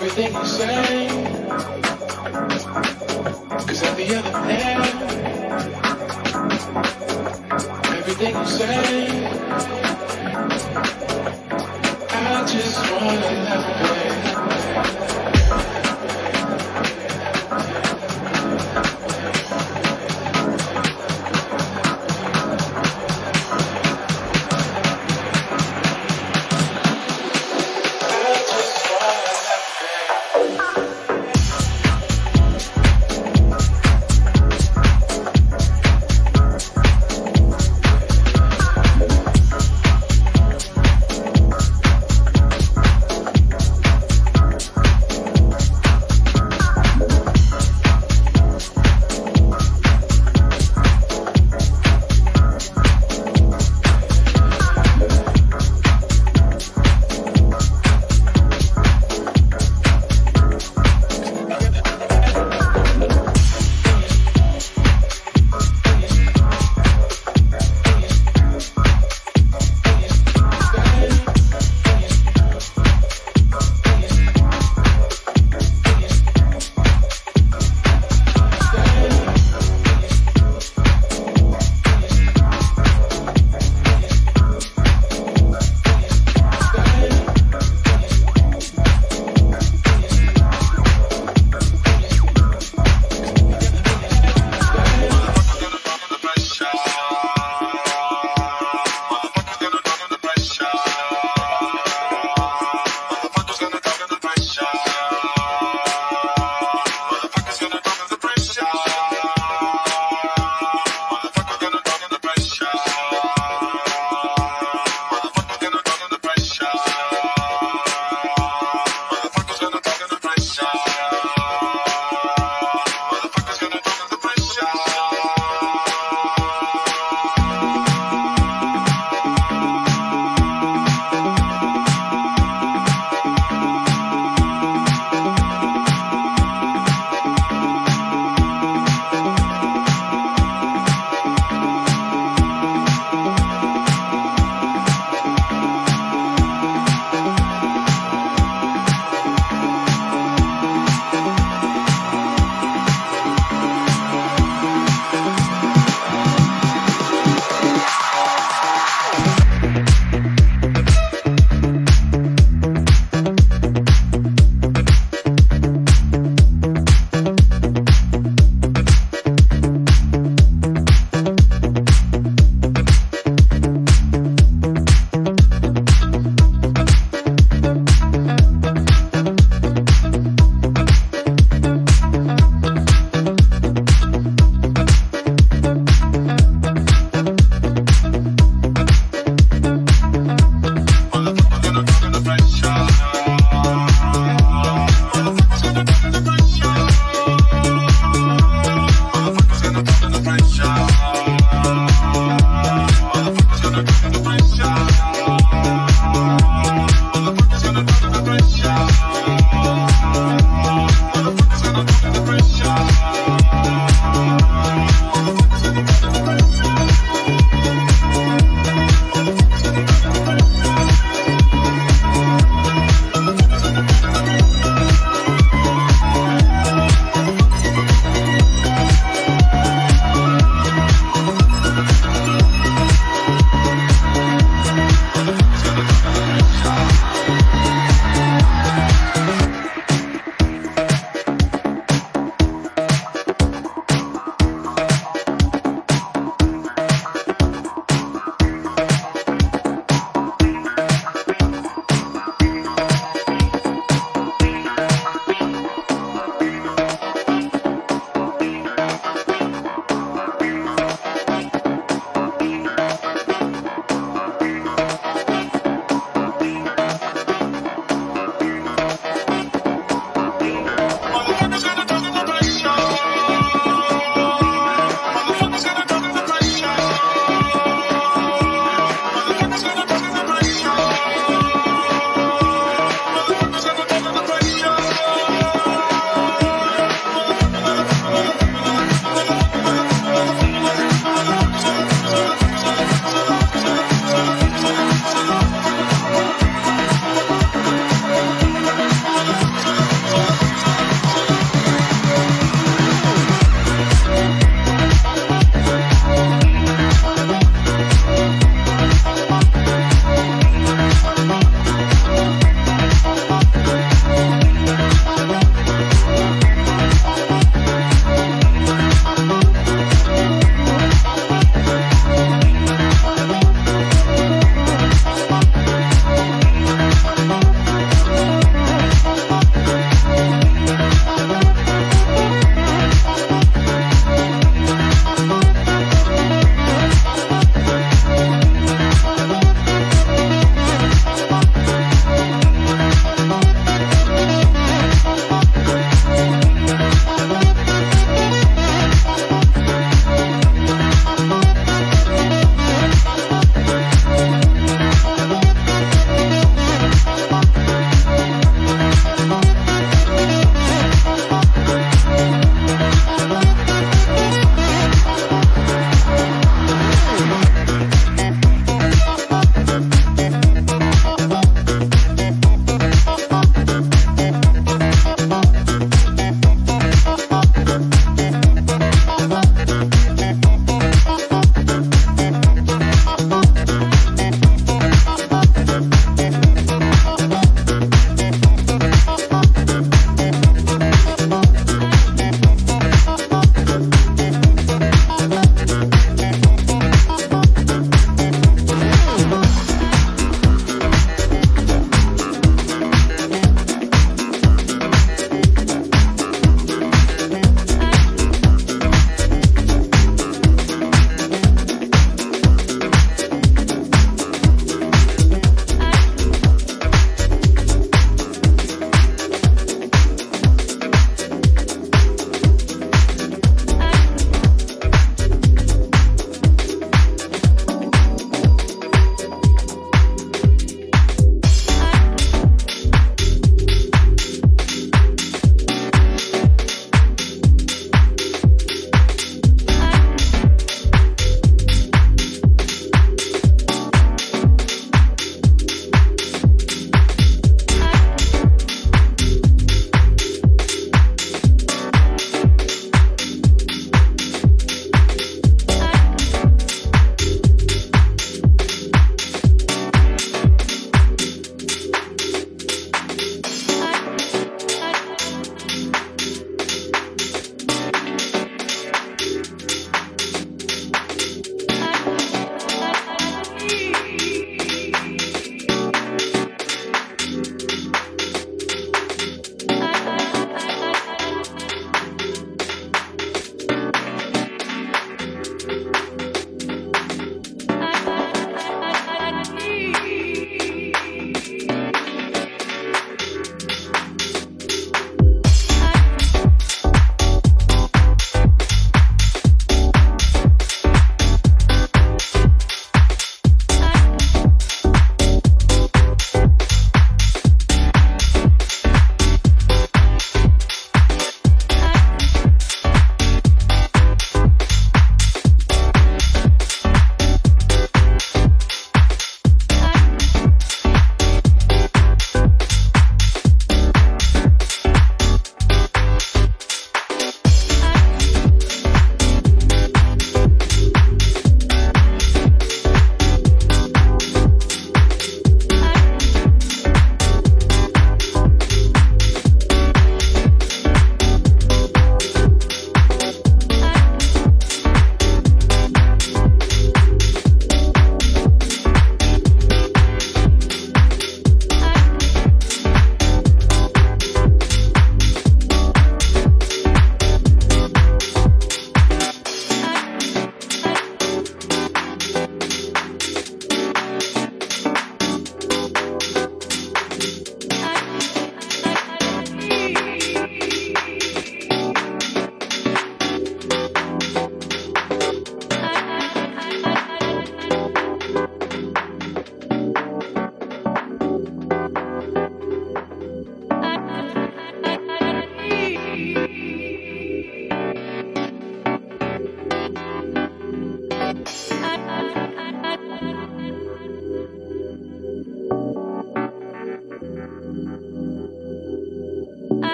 Everything you say.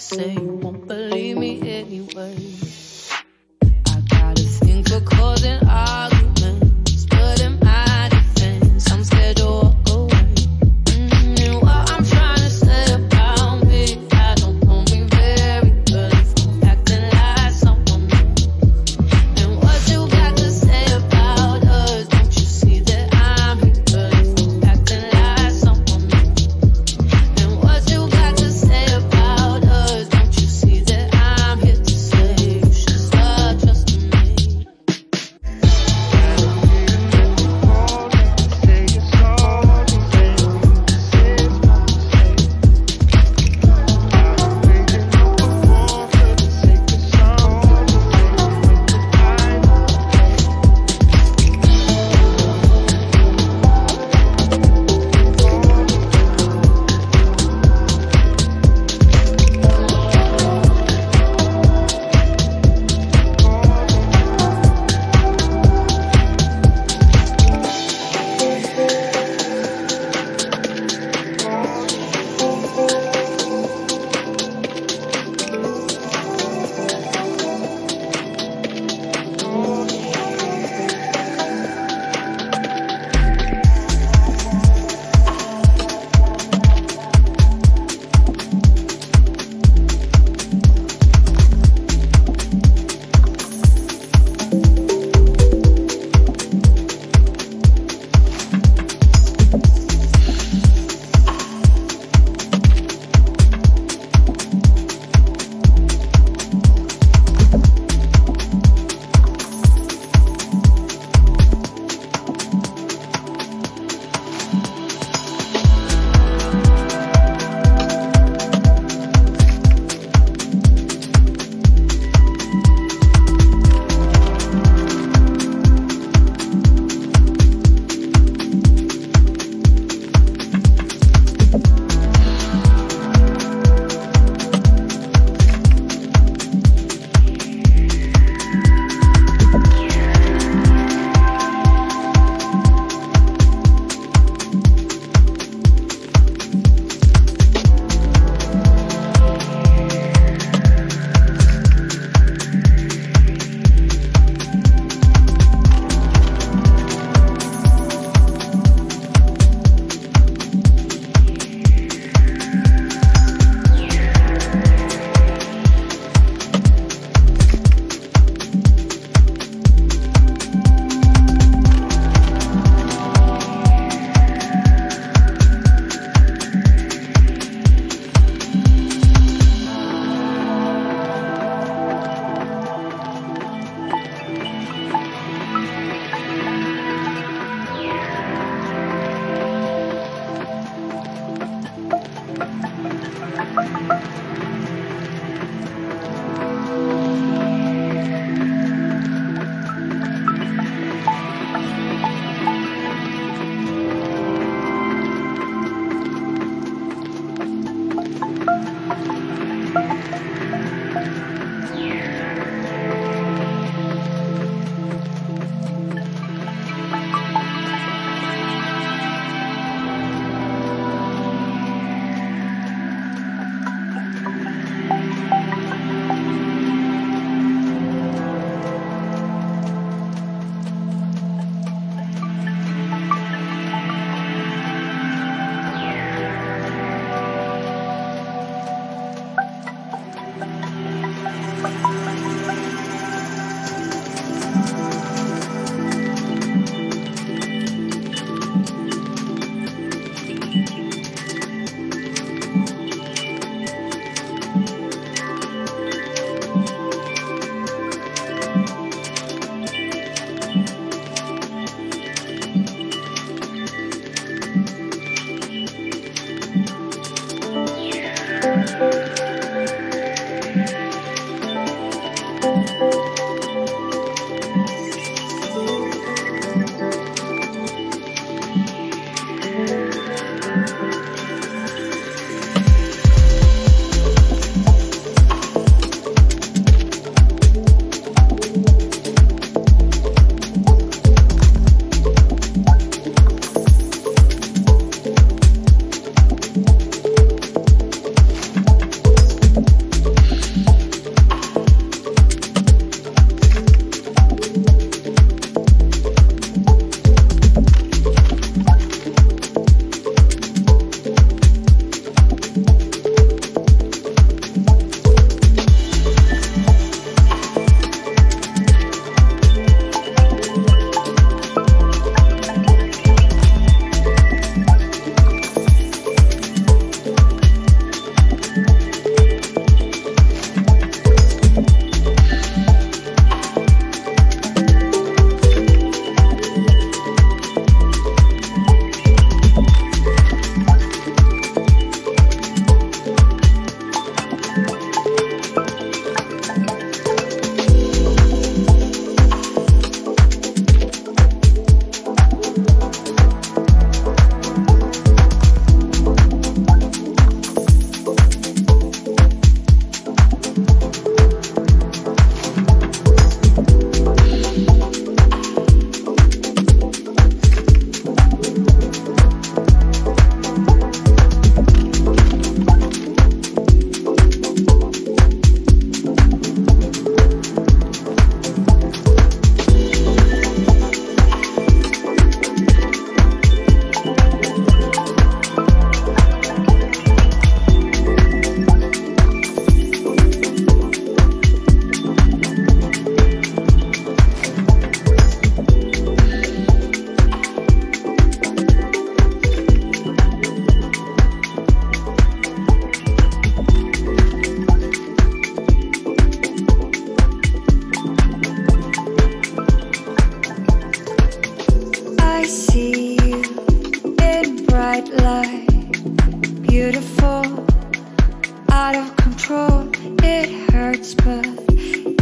the same.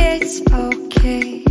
It's okay.